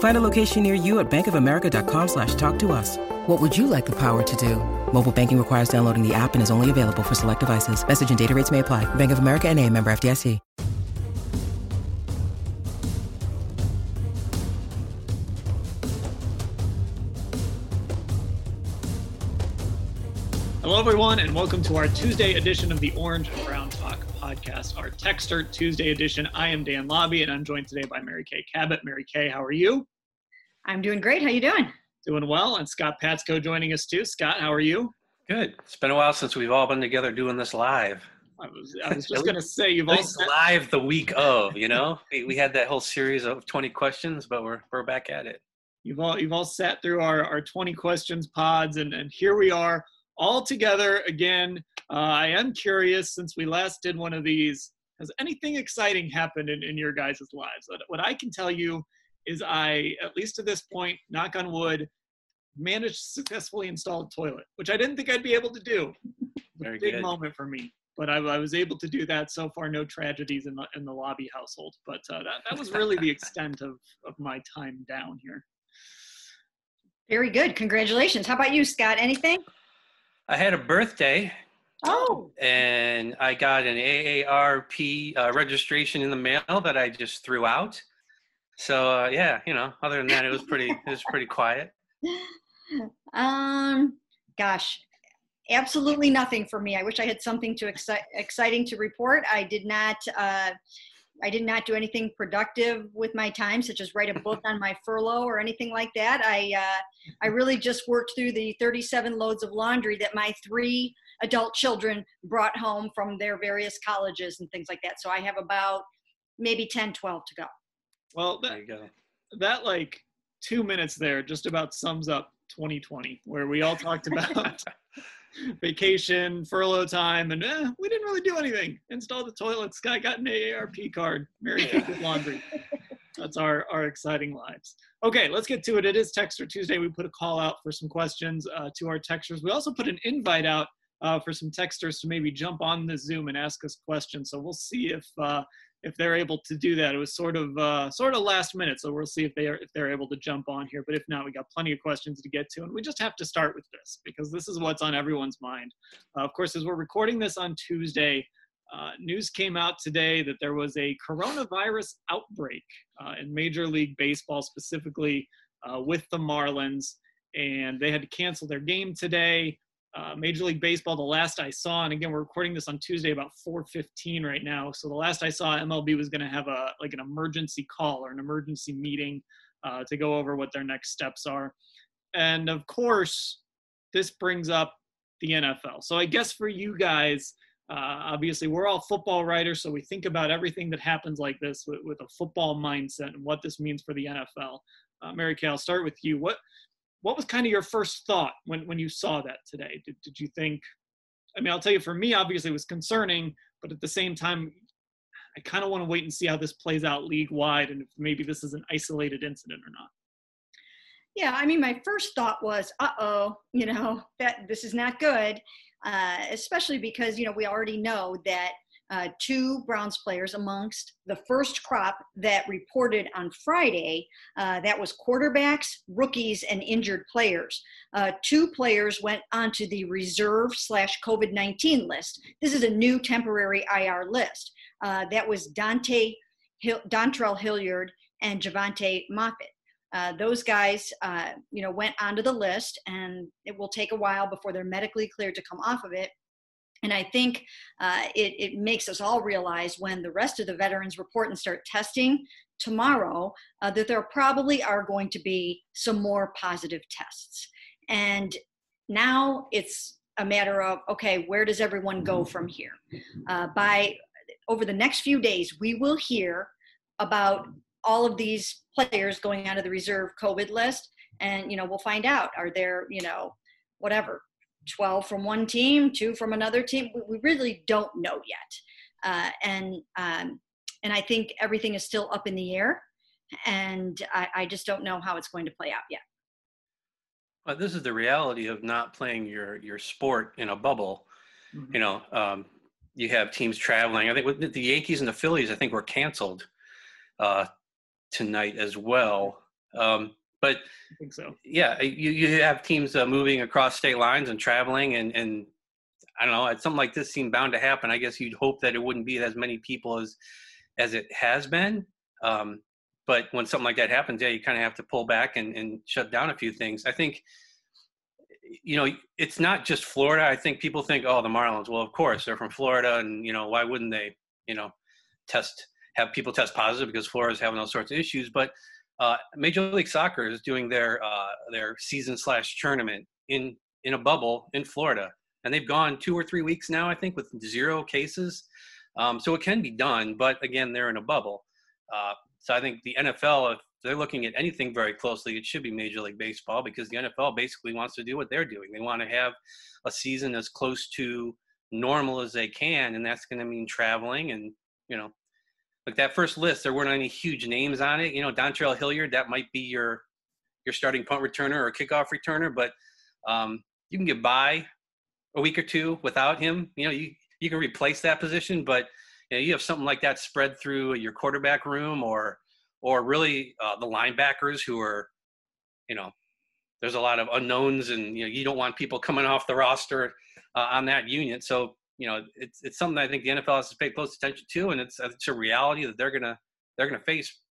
Find a location near you at bankofamerica.com slash talk to us. What would you like the power to do? Mobile banking requires downloading the app and is only available for select devices. Message and data rates may apply. Bank of America and a member FDIC. Hello, everyone, and welcome to our Tuesday edition of the Orange and Brown Talk podcast, our Texter Tuesday edition. I am Dan Labbe, and I'm joined today by Mary Kay Cabot. Mary Kay, how are you? I'm doing great. How you doing? Doing well. And Scott Patsko joining us too. Scott, how are you? Good. It's been a while since we've all been together doing this live. I was, I was just going to say, you've all sent- live the week of, you know? we, we had that whole series of 20 questions, but we're, we're back at it. You've all, you've all sat through our, our 20 questions pods, and, and here we are all together again. Uh, I am curious, since we last did one of these, has anything exciting happened in, in your guys' lives? What I can tell you is I, at least to this point, knock on wood, managed to successfully install a toilet, which I didn't think I'd be able to do. Very big good. moment for me. But I, I, was able to do that. So far, no tragedies in the in the Labbe household. But uh, that that was really the extent of of my time down here. Very good. Congratulations. How about you, Scott? Anything? I had a birthday. Oh. And I got an AARP uh, registration in the mail that I just threw out. So uh, yeah, you know, other than that, it was pretty. it was pretty quiet. Um, gosh, absolutely nothing for me. I wish I had something to exci- exciting to report. I did not. Uh, I did not do anything productive with my time, such as write a book on my furlough or anything like that. I uh, I really just worked through the 37 loads of laundry that my three adult children brought home from their various colleges and things like that. So I have about maybe 10, 12 to go. Well, that, that like two minutes there just about sums up 2020, where we all talked about vacation, furlough time, and eh, we didn't really do anything. Installed the toilet. Sky got an AARP card. Mary did laundry. That's our, our exciting lives. Okay, let's get to it. It is Texter Tuesday. We put a call out for some questions uh, to our texters. We also put an invite out uh, for some texters to maybe jump on the Zoom and ask us questions. So we'll see if uh, if they're able to do that. It was sort of uh, sort of last minute, so we'll see if they are if they're able to jump on here. But if not, we got plenty of questions to get to, and we just have to start with this because this is what's on everyone's mind. Uh, of course, as we're recording this on Tuesday, uh, news came out today that there was a coronavirus outbreak uh, in Major League Baseball, specifically uh, with the Marlins, and they had to cancel their game today uh, Major League Baseball, the last I saw, and again, we're recording this on Tuesday about 4:15 right now. So the last I saw, MLB was going to have a like an emergency call or an emergency meeting uh, to go over what their next steps are. And of course, this brings up the NFL. So I guess for you guys, uh, obviously, we're all football writers, so we think about everything that happens like this with, with a football mindset and what this means for the NFL. Uh, Mary Kay, I'll start with you. What what was kind of your first thought when, when you saw that today? Did, did you think, I mean, I'll tell you, for me, obviously, it was concerning, but at the same time, I kind of want to wait and see how this plays out league wide and if maybe this is an isolated incident or not. Yeah, I mean, my first thought was, uh oh, you know, that this is not good, uh, especially because, you know, we already know that uh, two Browns players amongst the first crop that reported on Friday. Uh, that was quarterbacks, rookies, and injured players. Uh, two players went onto the reserve slash COVID 19 list. This is a new temporary IR list. Uh, that was Dante Hill, Dontrell Hilliard and Jovante Moffatt. Uh, those guys, uh, you know, went onto the list, and it will take a while before they're medically cleared to come off of it And I think uh, it, it makes us all realize when the rest of the veterans report and start testing tomorrow uh, that there probably are going to be some more positive tests. And now it's a matter of okay, where does everyone go from here? Uh, by over the next few days, we will hear about all of these players going onto the reserve COVID list, and you know we'll find out are there you know whatever 12 from one team, two from another team. We really don't know yet. Uh, and um, and I think everything is still up in the air, and I, I just don't know how it's going to play out yet. Well, this is the reality of not playing your your sport in a bubble. Mm-hmm. You know, um, you have teams traveling. I think with the Yankees and the Phillies, I think were canceled uh, tonight as well. Um, but I think so. Yeah, you, you have teams uh, moving across state lines and traveling, and, and I don't know, something like this seemed bound to happen. I guess you'd hope that it wouldn't be as many people as as it has been. Um, but when something like that happens, yeah, you kind of have to pull back and, and shut down a few things. I think, you know, it's not just Florida. I think people think, oh, the Marlins. Well, of course, they're from Florida, and you know, why wouldn't they, you know, test have people test positive because Florida's having all sorts of issues. But uh, Major League Soccer is doing their uh, their season slash tournament in in a bubble in Florida, and they've gone two or three weeks now, I think, with zero cases. Um, so it can be done, but again, they're in a bubble. Uh, so I think the NFL, if they're looking at anything very closely, it should be Major League Baseball because the NFL basically wants to do what they're doing. They want to have a season as close to normal as they can, and that's going to mean traveling and you know like that first list, there weren't any huge names on it. You know, Dontrell Hilliard, that might be your your starting punt returner or kickoff returner, but um, you can get by a week or two without him. You know, you you can replace that position, but you, know, you have something like that spread through your quarterback room or or really uh, the linebackers who are, you know, there's a lot of unknowns, and you know you don't want people coming off the roster uh, on that unit. So you know, it's it's something I think the NFL has to pay close attention to, and it's it's a reality that they're gonna they're gonna face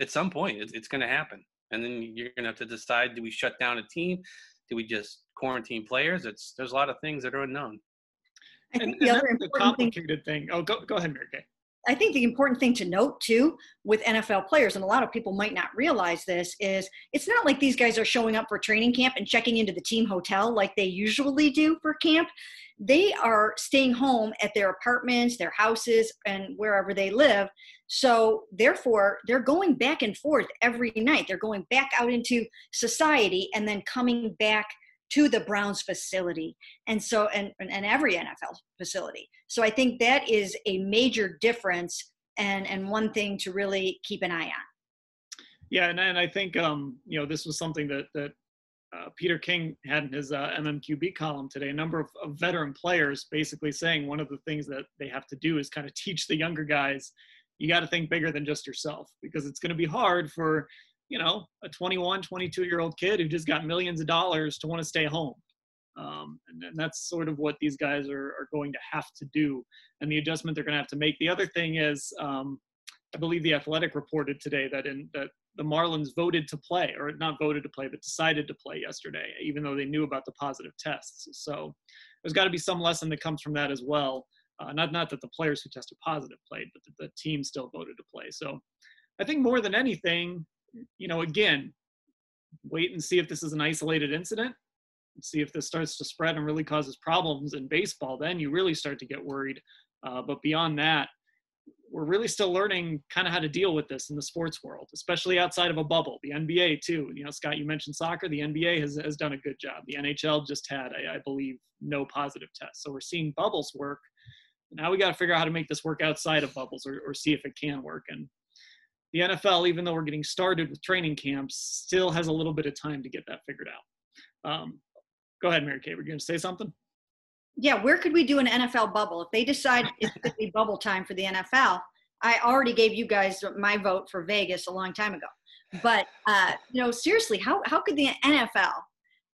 at some point. It's, it's gonna happen, and then you're gonna have to decide: do we shut down a team? Do we just quarantine players? It's there's a lot of things that are unknown. I think and, the other important complicated thing, thing. Oh, go go ahead, Mary Kay. I think the important thing to note too with NFL players, and a lot of people might not realize this, is it's not like these guys are showing up for training camp and checking into the team hotel like they usually do for camp they are staying home at their apartments, their houses, and wherever they live. So, therefore, they're going back and forth every night. They're going back out into society and then coming back to the Browns facility. And so, and, and every NFL facility. So, I think that is a major difference and, and one thing to really keep an eye on. Yeah, and, and I think um, you know this was something that that uh, Peter King had in his uh, MMQB column today a number of, of, veteran players basically saying one of the things that they have to do is kind of teach the younger guys you got to think bigger than just yourself because it's going to be hard for you know a 21 22 year old kid who just got millions of dollars to want to stay home um, and, and, that's sort of what these guys are, are going to have to do and the adjustment they're going to have to make the other thing is um, i believe the athletic reported today that in that the Marlins voted to play, or not voted to play, but decided to play yesterday, even though they knew about the positive tests. So there's got to be some lesson that comes from that as well. Uh, not not that the players who tested positive played, but the team still voted to play. So I think more than anything, you know, again, wait and see if this is an isolated incident. See if this starts to spread and really causes problems in baseball. Then you really start to get worried. Uh, but beyond that, we're really still learning kind of how to deal with this in the sports world, especially outside of a bubble. The NBA too. You know, Scott, you mentioned soccer. The NBA has has done a good job. The NHL just had, I, I believe, no positive tests. So we're seeing bubbles work. Now we got to figure out how to make this work outside of bubbles, or, or see if it can work. And the NFL, even though we're getting started with training camps, still has a little bit of time to get that figured out. Um, go ahead, Mary Kay. Were you going to say something yeah, where could we do an NFL bubble? If they decide it's going to be bubble time for the NFL, I already gave you guys my vote for Vegas a long time ago. But uh, you know, seriously, how how could the NFL,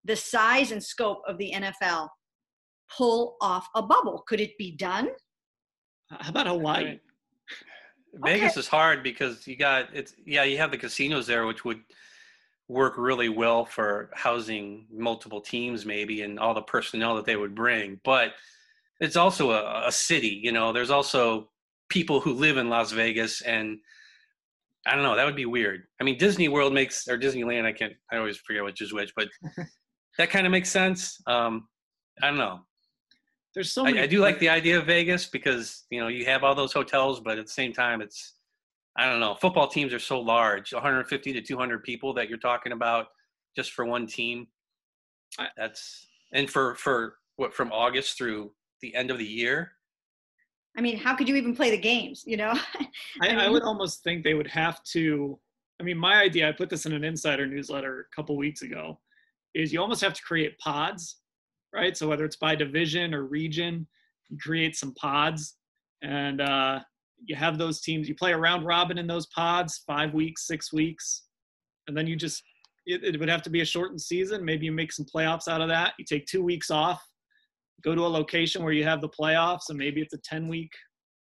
the size and scope of the NFL, pull off a bubble? Could it be done? How about Hawaii? Vegas okay. is hard because you got it's yeah you have the casinos there which would work really well for housing multiple teams maybe and all the personnel that they would bring but it's also a, a city. You know, there's also people who live in Las Vegas, and I don't know. That would be weird. I mean, Disney World makes or Disneyland. I can't. I always forget which is which, but that kind of makes sense. Um, I don't know. There's so I, many. I do like the idea of Vegas because you know you have all those hotels, but at the same time, it's I don't know. Football teams are so large, 150 to 200 people that you're talking about just for one team. That's and for for what from August through the end of the year. I mean, how could you even play the games? You know, I, I mean- would almost think they would have to. I mean, my idea, I put this in an insider newsletter a couple weeks ago, is you almost have to create pods, right? So whether it's by division or region, you create some pods and uh, you have those teams, you play a round robin in those pods, five weeks, six weeks, and then you just, it, it would have to be a shortened season. Maybe you make some playoffs out of that. You take two weeks off, go to a location where you have the playoffs, and maybe it's a 10 week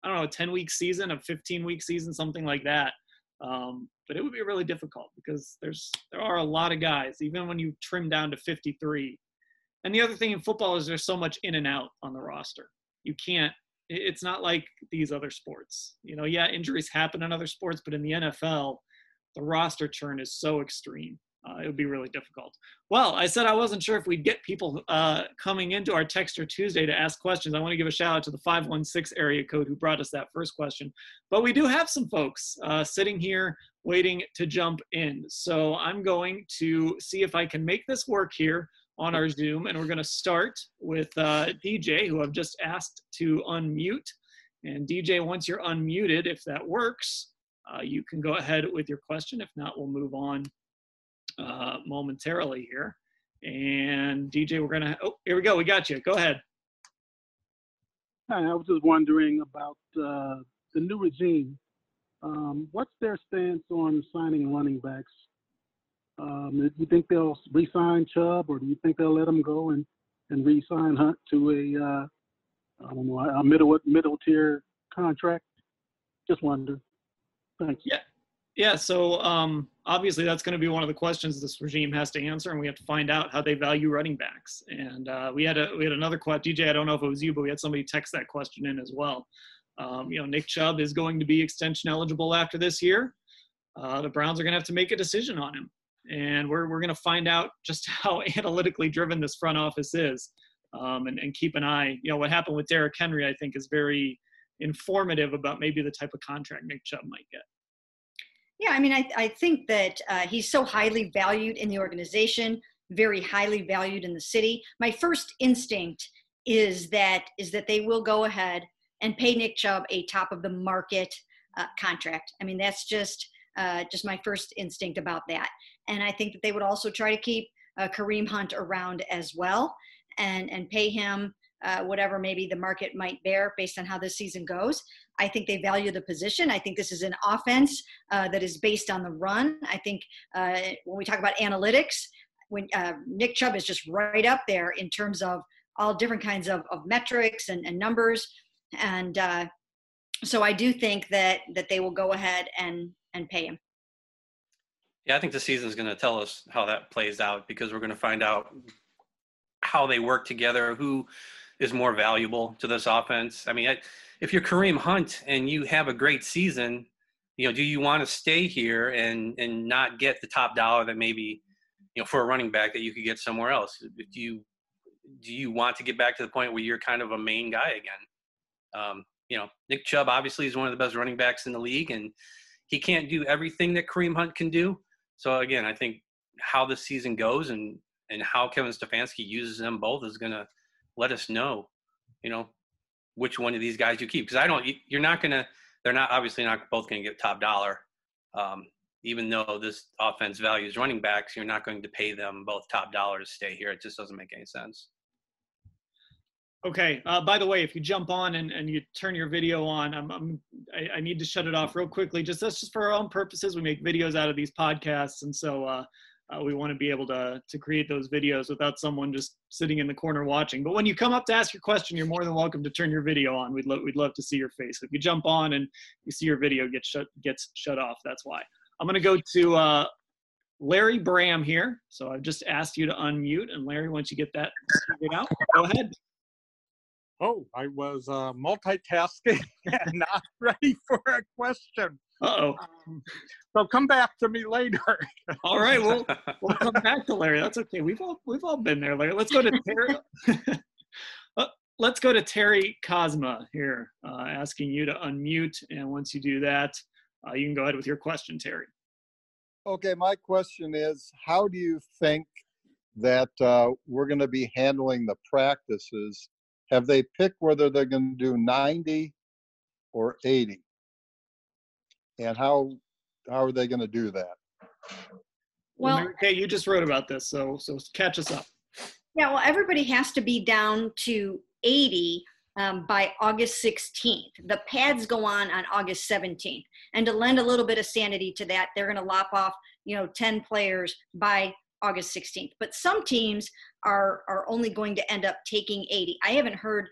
I don't know, a 10 week season, a 15 week season, something like that. Um, but it would be really difficult because there's there are a lot of guys, even when you trim down to 53. And the other thing in football is there's so much in and out on the roster. You can't. It's not like these other sports. You know, yeah, injuries happen in other sports, but in the NFL, the roster churn is so extreme. Uh, it would be really difficult. Well, I said I wasn't sure if we'd get people uh, coming into our Texter Tuesday to ask questions. I want to give a shout out to the 516 area code who brought us that first question. But we do have some folks uh, sitting here waiting to jump in. So I'm going to see if I can make this work here on our Zoom. And we're going to start with uh, DJ, who I've just asked to unmute. And DJ, once you're unmuted, if that works, uh, you can go ahead with your question. If not, we'll move on uh, momentarily here. And DJ, we're gonna. Oh, here we go. We got you. Go ahead. Hi, I was just wondering about uh, the new regime. Um, what's their stance on signing running backs? Um, do you think they'll re-sign Chubb, or do you think they'll let him go and, and re-sign Hunt to a uh, I don't know a middle middle tier contract? Just wonder. Thanks. Yeah. Yeah. So um, obviously, that's going to be one of the questions this regime has to answer, and we have to find out how they value running backs. And uh, we had a we had another question. DJ, I don't know if it was you, but we had somebody text that question in as well. Um, you know, Nick Chubb is going to be extension eligible after this year. Uh, the Browns are going to have to make a decision on him, and we're we're going to find out just how analytically driven this front office is, um, and and keep an eye. You know, what happened with Derrick Henry, I think, is very informative about maybe the type of contract Nick Chubb might get. Yeah, I mean, I, I think that uh, he's so highly valued in the organization, very highly valued in the city. My first instinct is that is that they will go ahead and pay Nick Chubb a top of the market uh, contract. I mean, that's just uh, just my first instinct about that. And I think that they would also try to keep uh, Kareem Hunt around as well, and and pay him uh, whatever maybe the market might bear based on how this season goes. I think they value the position. I think this is an offense uh, that is based on the run. I think uh, when we talk about analytics, when uh, Nick Chubb is just right up there in terms of all different kinds of, of metrics and, and numbers, and uh, so I do think that that they will go ahead and and pay him. Yeah, I think the season is going to tell us how that plays out because we're going to find out how they work together, who is more valuable to this offense. I mean, I, if you're Kareem Hunt and you have a great season, you know, do you want to stay here and and not get the top dollar that maybe, you know, for a running back that you could get somewhere else? Do you do you want to get back to the point where you're kind of a main guy again? Um, you know, Nick Chubb obviously is one of the best running backs in the league, and he can't do everything that Kareem Hunt can do. So again, I think how the season goes and and how Kevin Stefanski uses them both is going to let us know, you know, which one of these guys you keep. Because I don't, you're not going to, they're not obviously not both going to get top dollar. Um, even though this offense values running backs, you're not going to pay them both top dollar to stay here. It just doesn't make any sense. Okay. Uh, by the way, if you jump on and, and you turn your video on, I'm, I'm I, I need to shut it off real quickly. Just that's just for our own purposes. We make videos out of these podcasts, and so uh, uh, we want to be able to to create those videos without someone just sitting in the corner watching. But when you come up to ask your question, you're more than welcome to turn your video on. We'd love we'd love to see your face. If you jump on and you see your video get shut gets shut off, that's why. I'm gonna go to uh, Larry Bram here. So I've just asked you to unmute, and Larry, once you get that figured out, go ahead. Oh, I was uh, multitasking and not ready for a question. Uh-oh. Um, so come back to me later. All right, we'll we'll come back to Larry. That's okay. We've all we've all been there, Larry. Let's go to Terry. uh, let's go to Terry Cosma here, uh, asking you to unmute. And once you do that, uh, you can go ahead with your question, Terry. Okay, my question is, how do you think that uh, we're going to be handling the practices? Have they picked whether they're going to do 90 or 80? And how how are they going to do that? Well, well okay, you just wrote about this, so so catch us up. Yeah, well, everybody has to be down to 80 um, by August 16th. The pads go on on August 17th. And to lend a little bit of sanity to that, they're going to lop off, you know, 10 players by August 16th. But some teams are are only going to end up taking 80. I haven't heard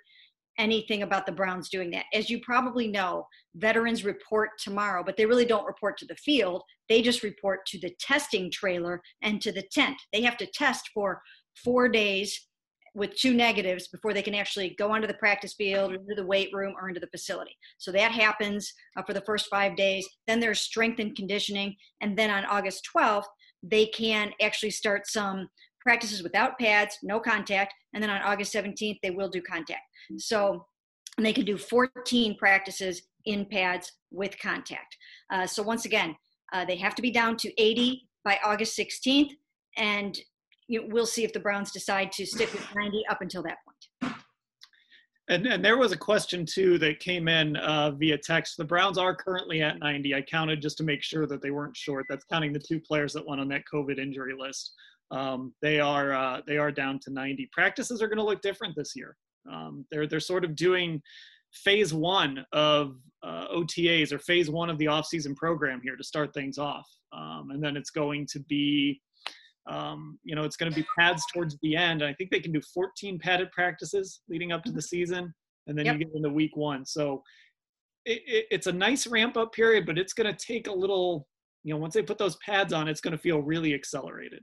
anything about the Browns doing that. As you probably know, veterans report tomorrow, but they really don't report to the field. They just report to the testing trailer and to the tent. They have to test for four days with two negatives before they can actually go onto the practice field or into the weight room or into the facility. So that happens uh, for the first five days. Then there's strength and conditioning. And then on August 12th, they can actually start some practices without pads, no contact. And then on August 17th, they will do contact. So they can do 14 practices in pads with contact. Uh, so once again, uh, they have to be down to 80 by August 16th. And you we'll see if the Browns decide to stick with 90 up until that point. And, and there was a question too that came in uh, via text. The Browns are currently at 90. I counted just to make sure that they weren't short. That's counting the two players that went on that COVID injury list. Um, they are uh, they are down to 90. Practices are going to look different this year. Um, they're they're sort of doing phase one of uh, OTAs or phase one of the offseason program here to start things off, um, and then it's going to be um, you know, it's going to be pads towards the end. I think they can do 14 padded practices leading up to the season, and then yep. you get into week one. So it, it, it's a nice ramp up period, but it's going to take a little. You know, once they put those pads on, it's going to feel really accelerated.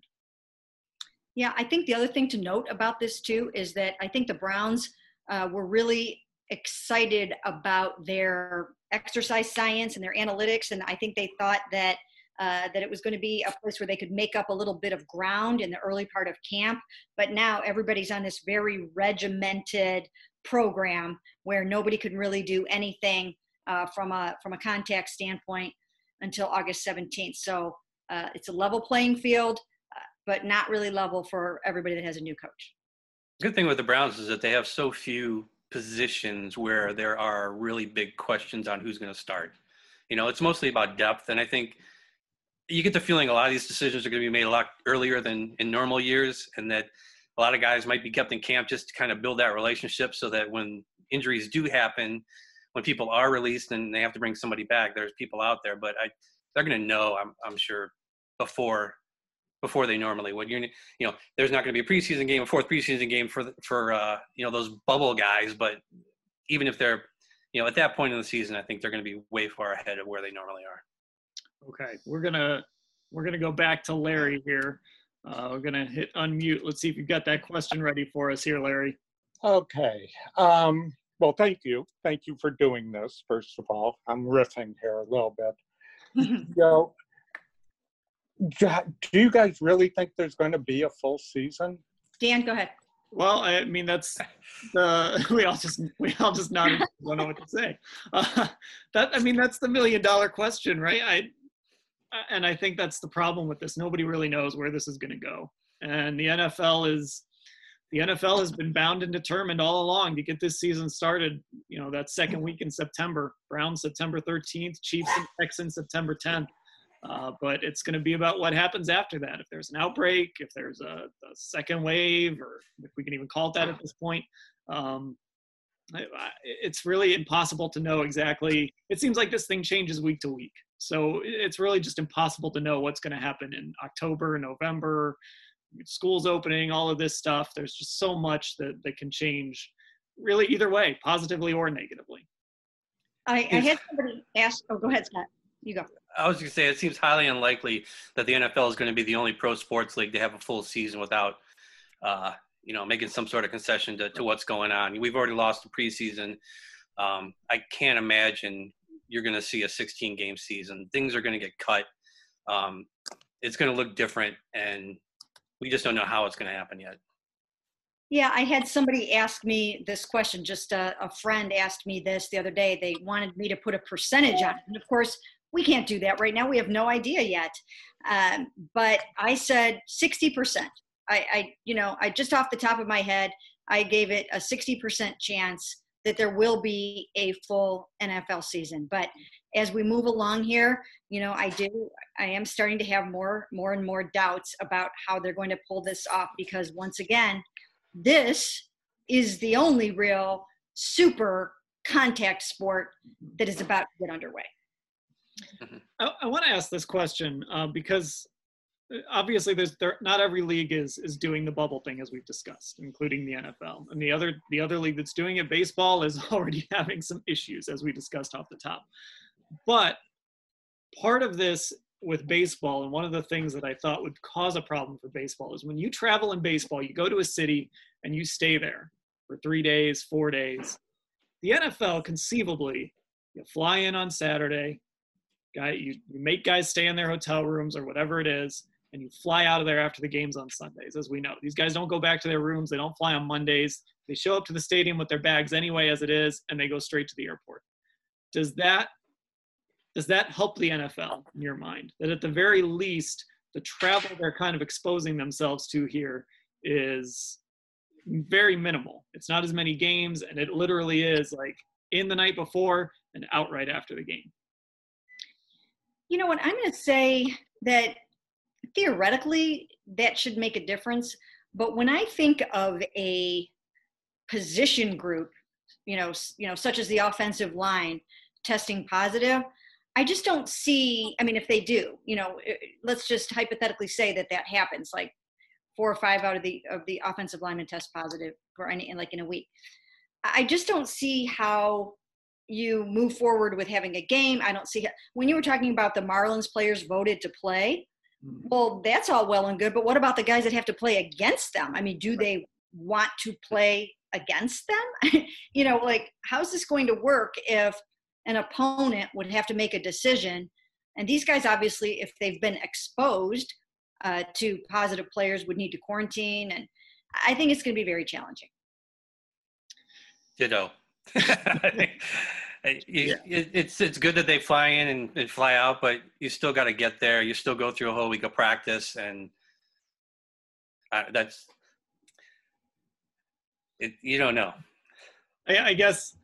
Yeah, I think the other thing to note about this too is that I think the Browns uh, were really excited about their exercise science and their analytics, and I think they thought that uh, that it was going to be a place where they could make up a little bit of ground in the early part of camp. But now everybody's on this very regimented program where nobody can really do anything uh, from a from a contact standpoint until August 17th. So uh, it's a level playing field, but not really level for everybody that has a new coach. Good thing with the Browns is that they have so few positions where there are really big questions on who's going to start. You know, it's mostly about depth, and I think you get the feeling a lot of these decisions are going to be made a lot earlier than in normal years, and that a lot of guys might be kept in camp just to kind of build that relationship, so that when injuries do happen, when people are released and they have to bring somebody back, there's people out there. But I, they're going to know, I'm, I'm sure, before before they normally would. You're, you know, there's not going to be a preseason game, a fourth preseason game for for uh, you know those bubble guys. But even if they're, you know, at that point in the season, I think they're going to be way far ahead of where they normally are. Okay, we're gonna we're gonna go back to Larry here. Uh, we're gonna hit unmute. Let's see if you've got that question ready for us here, Larry. Okay. Um, well, thank you. Thank you for doing this. First of all, I'm riffing here a little bit. you know, do you guys really think there's going to be a full season? Dan, go ahead. Well, I mean that's the we all just we all just nodded. don't know what to say. Uh, that I mean that's the million dollar question, right? I and I think that's the problem with this. Nobody really knows where this is going to go. And the NFL is the NFL has been bound and determined all along to get this season started. You know, that second week in September, Browns September 13th, Chiefs and Texans September 10th. Uh, but it's going to be about what happens after that. If there's an outbreak, if there's a, a second wave, or if we can even call it that at this point, um, it's really impossible to know exactly. It seems like this thing changes week to week. So it's really just impossible to know what's going to happen in October, November, schools opening, all of this stuff. There's just so much that, that can change really either way, positively or negatively. I, I had somebody ask, oh, go ahead, Scott. You go. I was going to say, it seems highly unlikely that the NFL is going to be the only pro sports league to have a full season without, uh, you know, making some sort of concession to, to what's going on. We've already lost the preseason. Um, I can't imagine you're going to see a 16 game season. Things are going to get cut. Um, it's going to look different, and we just don't know how it's going to happen yet. Yeah, I had somebody ask me this question. Just a, a, friend asked me this the other day. They wanted me to put a percentage on it. And of course, we can't do that right now. We have no idea yet. Um, but I said 60%. I, I, you know, I just off the top of my head, I gave it a 60% chance that there will be a full NFL season. But as we move along here, you know, I do, I am starting to have more, more and more doubts about how they're going to pull this off because once again, this is the only real super contact sport that is about to get underway. I, I want to ask this question uh, because obviously there's there, not every league is is doing the bubble thing as we've discussed including the nfl and the other the other league that's doing it baseball is already having some issues as we discussed off the top. But part of this with baseball and one of the things that i thought would cause a problem for baseball is when you travel in baseball you go to a city and you stay there for three days four days. The nfl conceivably you fly in on saturday guy you, you make guys stay in their hotel rooms or whatever it is and you fly out of there after the games on sundays as we know. These guys don't go back to their rooms. They don't fly on mondays. They show up to the stadium with their bags anyway as it is and they go straight to the airport. Does that does that help the nfl in your mind? That at the very least the travel they're kind of exposing themselves to here is very minimal. It's not as many games and it literally is like in the night before and out right after the game you know what? I'm going to say that theoretically that should make a difference. But when I think of a position group, you know, you know, such as the offensive line testing positive, I just don't see. I mean, if they do, you know, let's just hypothetically say that that happens, like four or five out of the of the offensive linemen test positive for any like in a week. I just don't see how you move forward with having a game. I don't see when you were talking about the Marlins players voted to play. Mm-hmm. Well, that's all well and good, but what about the guys that have to play against them? I mean, do right. they want to play against them? you know, like how's this going to work if an opponent would have to make a decision? And these guys, obviously, if they've been exposed uh, to positive players, would need to quarantine. And I think it's going to be very challenging. Ditto. You, yeah. it's it's good that they fly in and, and fly out, but you still got to get there. You still go through a whole week of practice, and uh, that's it. You don't know. I, I, guess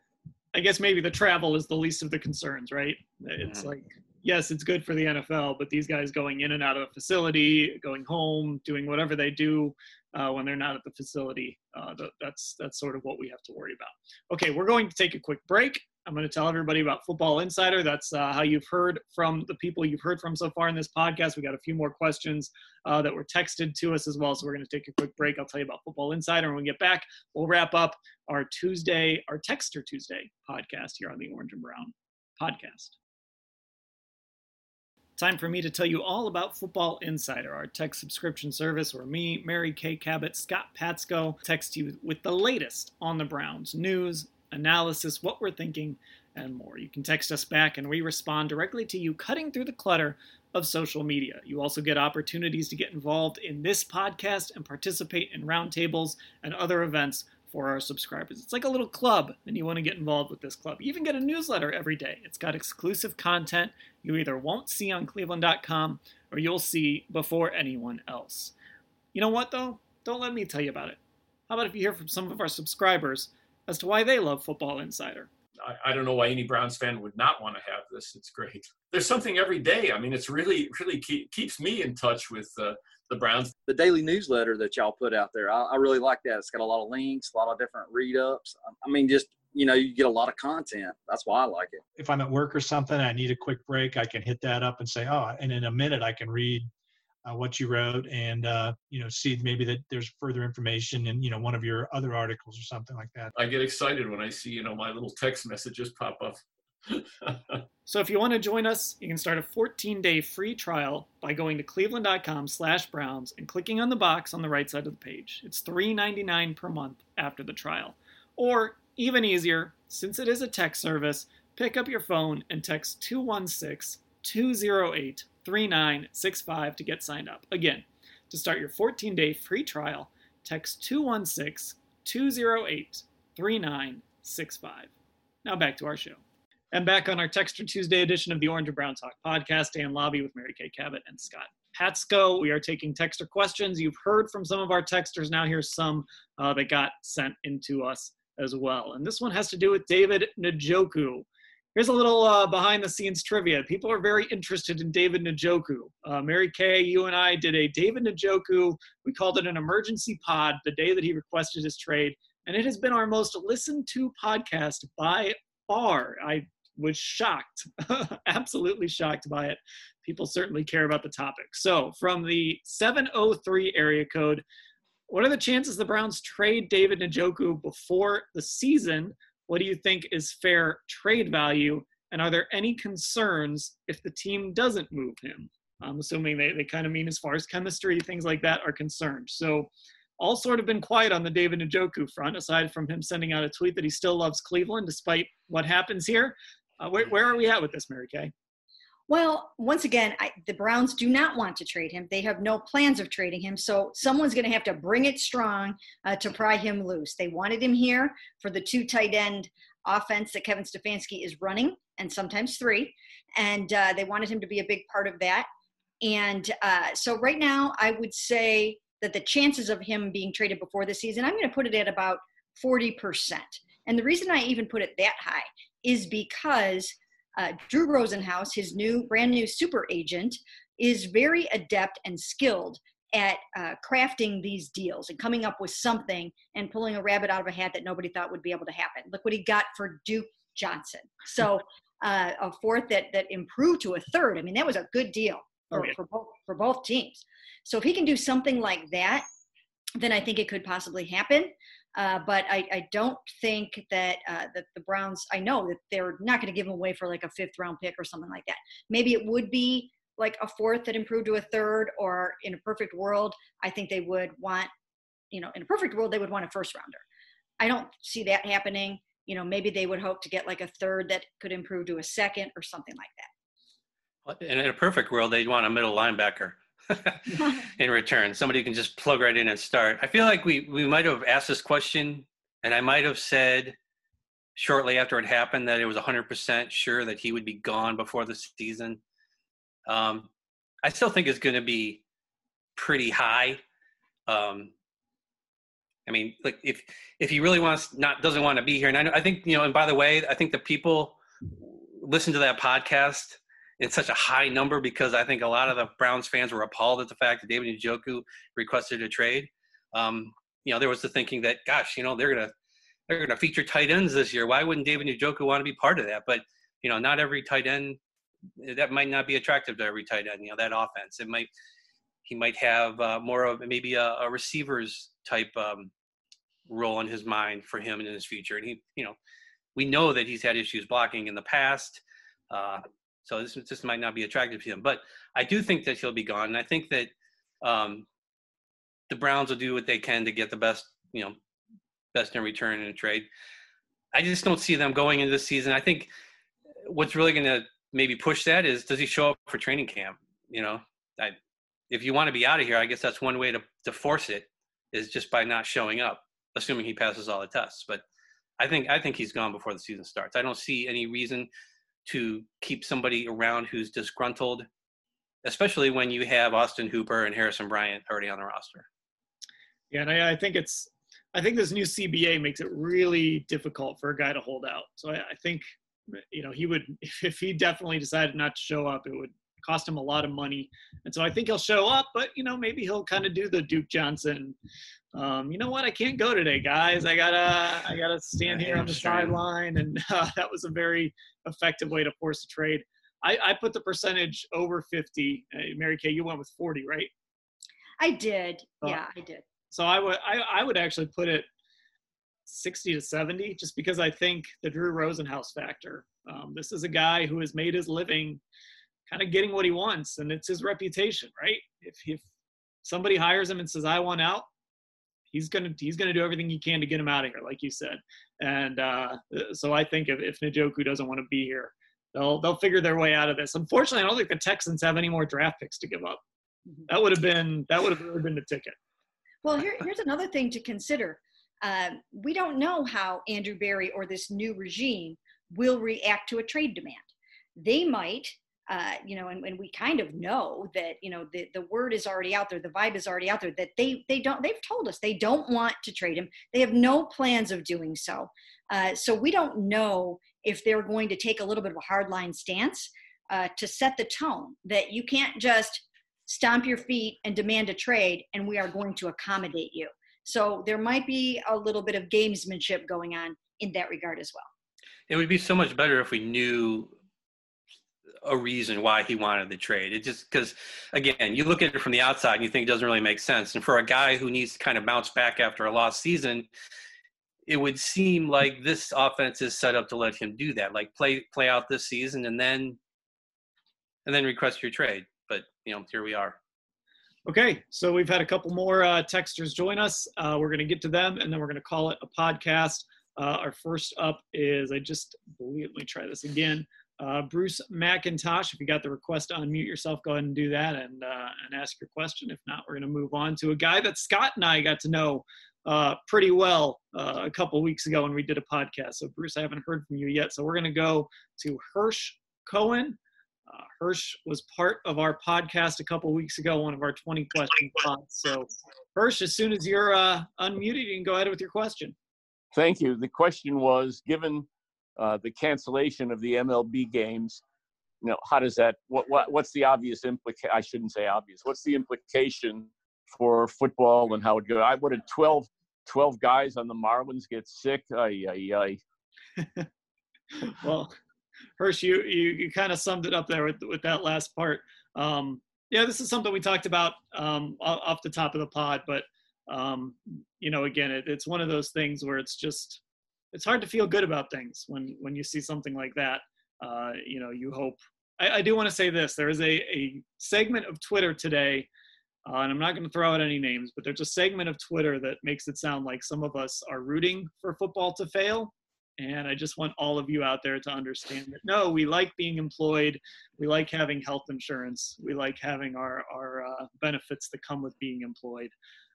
I guess maybe the travel is the least of the concerns, right? It's mm-hmm. like yes, it's good for the NFL, but these guys going in and out of a facility, going home, doing whatever they do uh, when they're not at the facility. Uh, that's that's sort of what we have to worry about. Okay, we're going to take a quick break. I'm going to tell everybody about Football Insider. That's uh, how you've heard from the people you've heard from so far in this podcast. We got a few more questions uh, that were texted to us as well. So we're going to take a quick break. I'll tell you about Football Insider. When we get back, we'll wrap up our Tuesday, our Texter Tuesday podcast here on the Orange and Brown podcast. Time for me to tell you all about Football Insider, our tech subscription service where me, Mary Kay Cabot, Scott Patsko text you with the latest on the Browns news, analysis, what we're thinking, and more. You can text us back and we respond directly to you, cutting through the clutter of social media. You also get opportunities to get involved in this podcast and participate in roundtables and other events for our subscribers. It's like a little club, and you want to get involved with this club. You even get a newsletter every day. It's got exclusive content you either won't see on cleveland.com or you'll see before anyone else. You know what, though? Don't let me tell you about it. How about if you hear from some of our subscribers as to why they love Football Insider? I, I don't know why any Browns fan would not want to have this. It's great. There's something every day. I mean, it's really, really keep, keeps me in touch with uh, the Browns. The daily newsletter that y'all put out there, I, I really like that. It's got a lot of links, a lot of different read ups. I mean, just you know, you get a lot of content. That's why I like it. If I'm at work or something, I need a quick break. I can hit that up and say, oh, and in a minute I can read uh, what you wrote and uh, you know see maybe that there's further information in you know one of your other articles or something like that. I get excited when I see you know my little text messages pop up So if you want to join us, you can start a 14-day free trial by going to cleveland.com slash browns and clicking on the box on the right side of the page. It's $3.99 per month after the trial. Or even easier, since it is a text service, pick up your phone and text 216-208-3965 to get signed up. Again, to start your 14-day free trial, text 216-208-3965. Now back to our show. And back on our Texter Tuesday edition of the Orange and Brown Talk podcast, Dan Labbe with Mary Kay Cabot and Scott Patsko. We are taking texter questions. You've heard from some of our texters. Now here's some uh, that got sent into us as well. And this one has to do with David Njoku. Here's a little uh, behind the scenes trivia. People are very interested in David Njoku. Uh, Mary Kay, you and I did a David Njoku, we called it an emergency pod the day that he requested his trade. And it has been our most listened to podcast by far. I was shocked, absolutely shocked by it. People certainly care about the topic. So, from the 703 area code, what are the chances the Browns trade David Njoku before the season? What do you think is fair trade value? And are there any concerns if the team doesn't move him? I'm assuming they, they kind of mean as far as chemistry, things like that are concerned. So, all sort of been quiet on the David Njoku front, aside from him sending out a tweet that he still loves Cleveland despite what happens here. Uh, where, where are we at with this, Mary Kay? Well, once again, I, the Browns do not want to trade him. They have no plans of trading him. So someone's going to have to bring it strong uh, to pry him loose. They wanted him here for the two tight end offense that Kevin Stefanski is running, and sometimes three. And uh, they wanted him to be a big part of that. And uh, so right now, I would say that the chances of him being traded before the season, I'm going to put it at about 40%. And the reason I even put it that high is because uh, Drew Rosenhaus, his new brand new super agent, is very adept and skilled at uh, crafting these deals and coming up with something and pulling a rabbit out of a hat that nobody thought would be able to happen. Look what he got for Duke Johnson. So uh, a fourth that that improved to a third. I mean, that was a good deal for, Oh, yeah. for both for both teams. So if he can do something like that, then I think it could possibly happen. Uh, but I, I don't think that uh, that the Browns. I know that they're not going to give him away for like a fifth round pick or something like that. Maybe it would be like a fourth that improved to a third, or in a perfect world, I think they would want, you know, in a perfect world, they would want a first rounder. I don't see that happening. You know, maybe they would hope to get like a third that could improve to a second or something like that. In a perfect world, they'd want a middle linebacker. in return. Somebody can just plug right in and start. I feel like we, we might have asked this question, and I might have said shortly after it happened that it was 100% sure that he would be gone before the season. Um, I still think it's going to be pretty high. Um, I mean, like if if he really wants not doesn't want to be here, and I, I think you know. And by the way, I think the people listen to that podcast it's such a high number because I think a lot of the Browns fans were appalled at the fact that David Njoku requested a trade. Um, you know, there was the thinking that, gosh, you know, they're gonna they're gonna feature tight ends this year. Why wouldn't David Njoku want to be part of that? But you know, not every tight end that might not be attractive to every tight end. You know, that offense. It might he might have uh, more of maybe a, a receivers type um, role in his mind for him in his future. And he, you know, we know that he's had issues blocking in the past. Uh, so this this might not be attractive to him, but I do think that he'll be gone, and I think that um, the Browns will do what they can to get the best, you know, best in return in a trade. I just don't see them going into the season. I think what's really going to maybe push that is does he show up for training camp? You know, I, if you want to be out of here, I guess that's one way to to force it is just by not showing up, assuming he passes all the tests. But I think I think he's gone before the season starts. I don't see any reason to keep somebody around who's disgruntled, especially when you have Austin Hooper and Harrison Bryant already on the roster. Yeah, and I, I think it's I think this new CBA makes it really difficult for a guy to hold out. So I, I think you know he would if he definitely decided not to show up, it would cost him a lot of money. And so I think he'll show up, but you know maybe he'll kind of do the Duke Johnson. Um, you know what? I can't go today, guys. I gotta I gotta stand here on the sideline, and uh, that was a very effective way to force a trade. I, I put the percentage over 50. Uh, Mary Kay, you went with 40, right? I did. Oh. Yeah, I did. So I would I, I would actually put it 60 to 70 just because I think the Drew Rosenhaus factor Um, this is a guy who has made his living kind of getting what he wants, and it's his reputation, right? If, if somebody hires him and says, I want out, he's gonna he's gonna do everything he can to get him out of here, like you said. And uh, so I think if, if Njoku doesn't want to be here, they'll they'll figure their way out of this. Unfortunately, I don't think the Texans have any more draft picks to give up. Mm-hmm. That would have been that would have really been the ticket. Well, here, here's another thing to consider. Uh, we don't know how Andrew Berry or this new regime will react to a trade demand. They might, uh, you know, and, and, we kind of know that, you know, the, the word is already out there, the vibe is already out there that they they don't they've told us they don't want to trade him. They have no plans of doing so. Uh, so we don't know if they're going to take a little bit of a hardline stance uh, to set the tone that you can't just stomp your feet and demand a trade, and we are going to accommodate you. So there might be a little bit of gamesmanship going on in that regard as well. It would be so much better if we knew a reason why he wanted the trade. It just because, again, you look at it from the outside and you think it doesn't really make sense. And for a guy who needs to kind of bounce back after a lost season, it would seem like this offense is set up to let him do that. Like play play out this season and then and then request your trade. But you know, here we are. Okay, so we've had a couple more uh, texters join us. Uh, we're going to get to them, and then we're going to call it a podcast. Uh, our first up is I just believe. Let me try this again. Uh, Bruce McIntosh. If you got the request to unmute yourself, go ahead and do that and uh, and ask your question. If not, we're going to move on to a guy that Scott and I got to know uh, pretty well uh, a couple weeks ago when we did a podcast. So, Bruce, I haven't heard from you yet. So, we're going to go to Hirsch Cohen. Uh, Hirsch was part of our podcast a couple weeks ago, one of our 20 question pods. So, Hirsch, as soon as you're uh, unmuted, you can go ahead with your question. Thank you. The question was given uh, the cancellation of the MLB games, you know, how does that, what, what what's the obvious implication? I shouldn't say obvious. What's the implication for football and how it goes. I would have 12, 12 guys on the Marlins get sick. Ay, ay, ay. well, Hirsch, you, you, you kind of summed it up there with, with that last part. Um, yeah, this is something we talked about um, off the top of the pod, but um, you know, again, it, it's one of those things where it's just it's hard to feel good about things when when you see something like that. Uh, you know, you hope. I, I do want to say this: there is a a segment of Twitter today uh, and I'm not going to throw out any names, but there's a segment of Twitter that makes it sound like some of us are rooting for football to fail. And I just want all of you out there to understand that no, we like being employed. We like having health insurance. We like having our, our uh, benefits that come with being employed.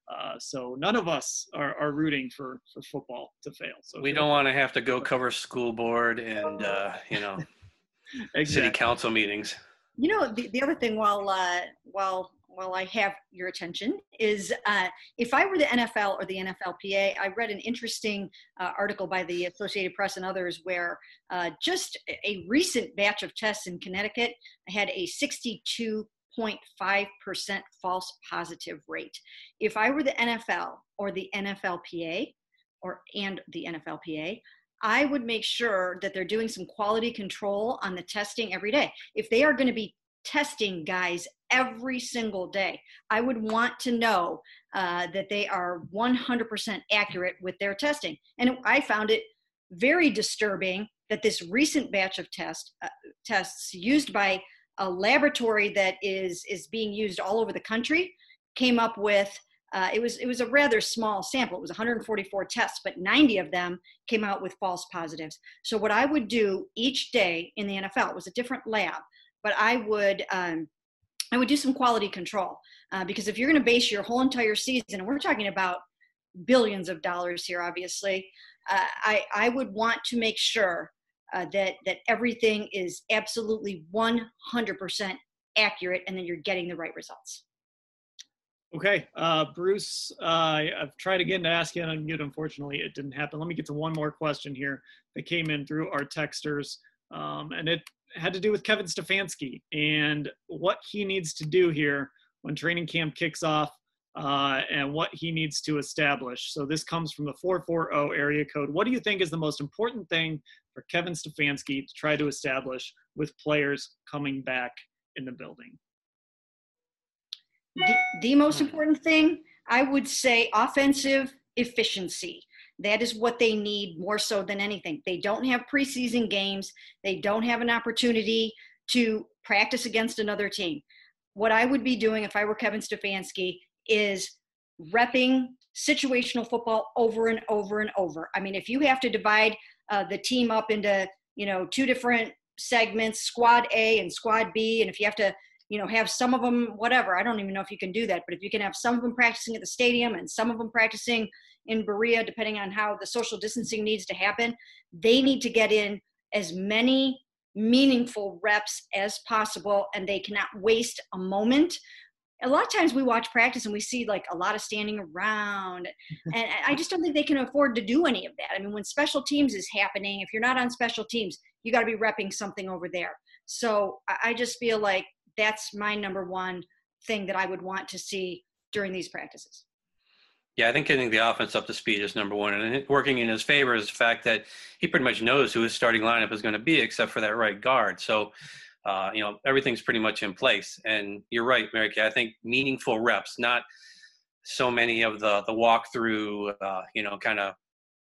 Uh, so none of us are, are rooting for, for football to fail. So we don't want to have to go cover school board and, uh, you know, exactly. city council meetings. You know, the, the other thing while, uh, while while I have your attention, is uh, if I were the NFL or the NFLPA, I read an interesting uh, article by the Associated Press and others where uh, just a recent batch of tests in Connecticut had a 62.5% false positive rate. If I were the NFL or the NFLPA, or and the NFLPA, I would make sure that they're doing some quality control on the testing every day. If they are going to be testing guys every single day. I would want to know uh, that they are 100% accurate with their testing. And I found it very disturbing that this recent batch of test, uh, tests used by a laboratory that is, is being used all over the country came up with uh, it was it was a rather small sample. It was 144 tests, but 90 of them came out with false positives. So what I would do each day in the NFL it was a different lab, but I would um, I would do some quality control uh, because if you're going to base your whole entire season, and we're talking about billions of dollars here, obviously, uh, I, I would want to make sure uh, that that everything is absolutely 100% accurate, and then you're getting the right results. Okay, uh, Bruce, uh, I've tried again to ask you on mute. Unfortunately, it didn't happen. Let me get to one more question here that came in through our texters, um, and it had to do with Kevin Stefanski and what he needs to do here when training camp kicks off uh, and what he needs to establish. So this comes from the 440 area code. What do you think is the most important thing for Kevin Stefanski to try to establish with players coming back in the building? The, the most important thing, I would say, offensive efficiency. That is what they need more so than anything. They don't have preseason games, they don't have an opportunity to practice against another team. What I would be doing if I were Kevin Stefanski is repping situational football over and over and over. I mean, if you have to divide uh, the team up into, you know, two different segments, squad A and squad B, and if you have to, you know, have some of them, whatever, I don't even know if you can do that, but if you can have some of them practicing at the stadium and some of them practicing in Berea, depending on how the social distancing needs to happen, they need to get in as many meaningful reps as possible and they cannot waste a moment a lot of times we watch practice and we see like a lot of standing around mm-hmm. and i just don't think they can afford to do any of that. I mean when special teams is happening if you're not on special teams you got to be repping something over there. So i just feel like that's my number one thing that i would want to see during these practices. Yeah, I think getting the offense up to speed is number one, and working in his favor is the fact that he pretty much knows who his starting lineup is going to be, except for that right guard. So uh, you know everything's pretty much in place. And you're right, Mary Kay. I think meaningful reps, not so many of the the walkthrough, uh, you know, kind of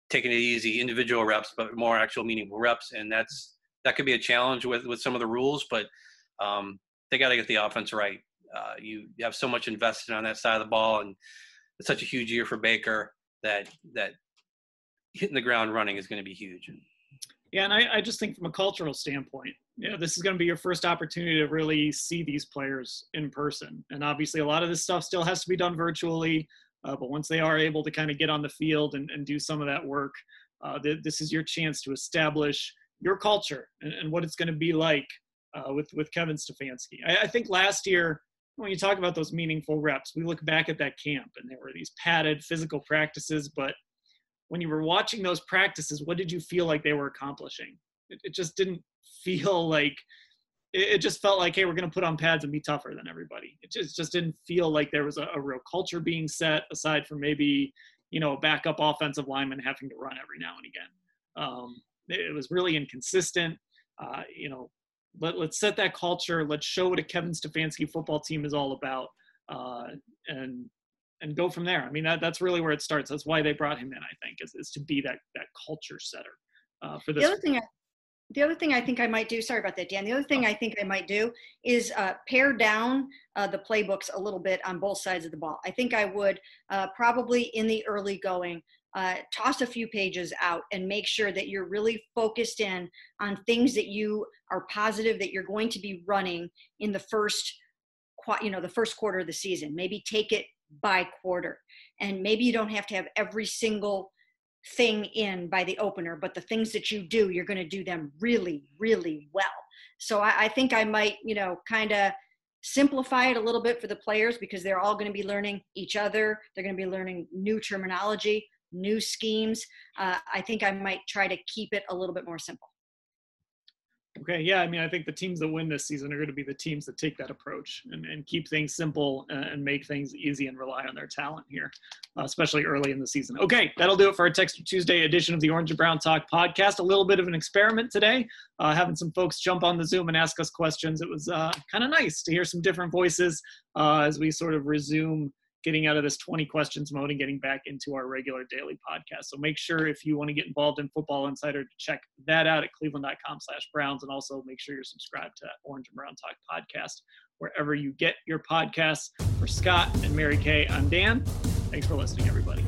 taking it easy individual reps, but more actual meaningful reps. And that's that could be a challenge with with some of the rules, but um, they got to get the offense right. Uh, you, have so much invested on that side of the ball, and it's such a huge year for Baker that that hitting the ground running is going to be huge. Yeah, and I, I just think from a cultural standpoint, you know, this is going to be your first opportunity to really see these players in person. And obviously, a lot of this stuff still has to be done virtually. Uh, but once they are able to kind of get on the field and, and do some of that work, uh, th- this is your chance to establish your culture and, and what it's going to be like uh, with with Kevin Stefanski. I, I think last year when you talk about those meaningful reps, we look back at that camp and there were these padded physical practices, but when you were watching those practices, what did you feel like they were accomplishing? It, it just didn't feel like it, just felt like, hey, we're going to put on pads and be tougher than everybody. It just just didn't feel like there was a, a real culture being set aside from maybe you know a backup offensive lineman having to run every now and again. Um, it, it was really inconsistent. Uh, you know, let, let's set that culture. Let's show what a Kevin Stefanski football team is all about. Uh, and and go from there. I mean, that, that's really where it starts. That's why they brought him in, I think, is, is to be that, that culture setter uh, for this. The other thing I, the other thing I think I might do, sorry about that, Dan. The other thing I think I might do is uh, pare down uh, the playbooks a little bit on both sides of the ball. I think I would uh, probably in the early going uh, toss a few pages out and make sure that you're really focused in on things that you are positive that you're going to be running in the first you know the first quarter of the season maybe take it by quarter. And maybe you don't have to have every single thing in by the opener, but the things that you do, you're going to do them really, really well. So I, I think I might, you know, kind of simplify it a little bit for the players because they're all going to be learning each other. They're going to be learning new terminology, new schemes. Uh, I think I might try to keep it a little bit more simple. Okay, yeah, I mean, I think the teams that win this season are going to be the teams that take that approach and, and keep things simple and make things easy and rely on their talent here, uh, especially early in the season. Okay, that'll do it for our Texter Tuesday edition of the Orange and Brown Talk podcast. A little bit of an experiment today, uh, having some folks jump on the Zoom and ask us questions. It was uh, kind of nice to hear some different voices uh, as we sort of resume getting out of this 20 questions mode and getting back into our regular daily podcast. So make sure if you want to get involved in Football Insider to check that out at cleveland.com slash Browns and also make sure you're subscribed to Orange and Brown Talk podcast wherever you get your podcasts. For Scott and Mary Kay, I'm Dan. Thanks for listening, everybody.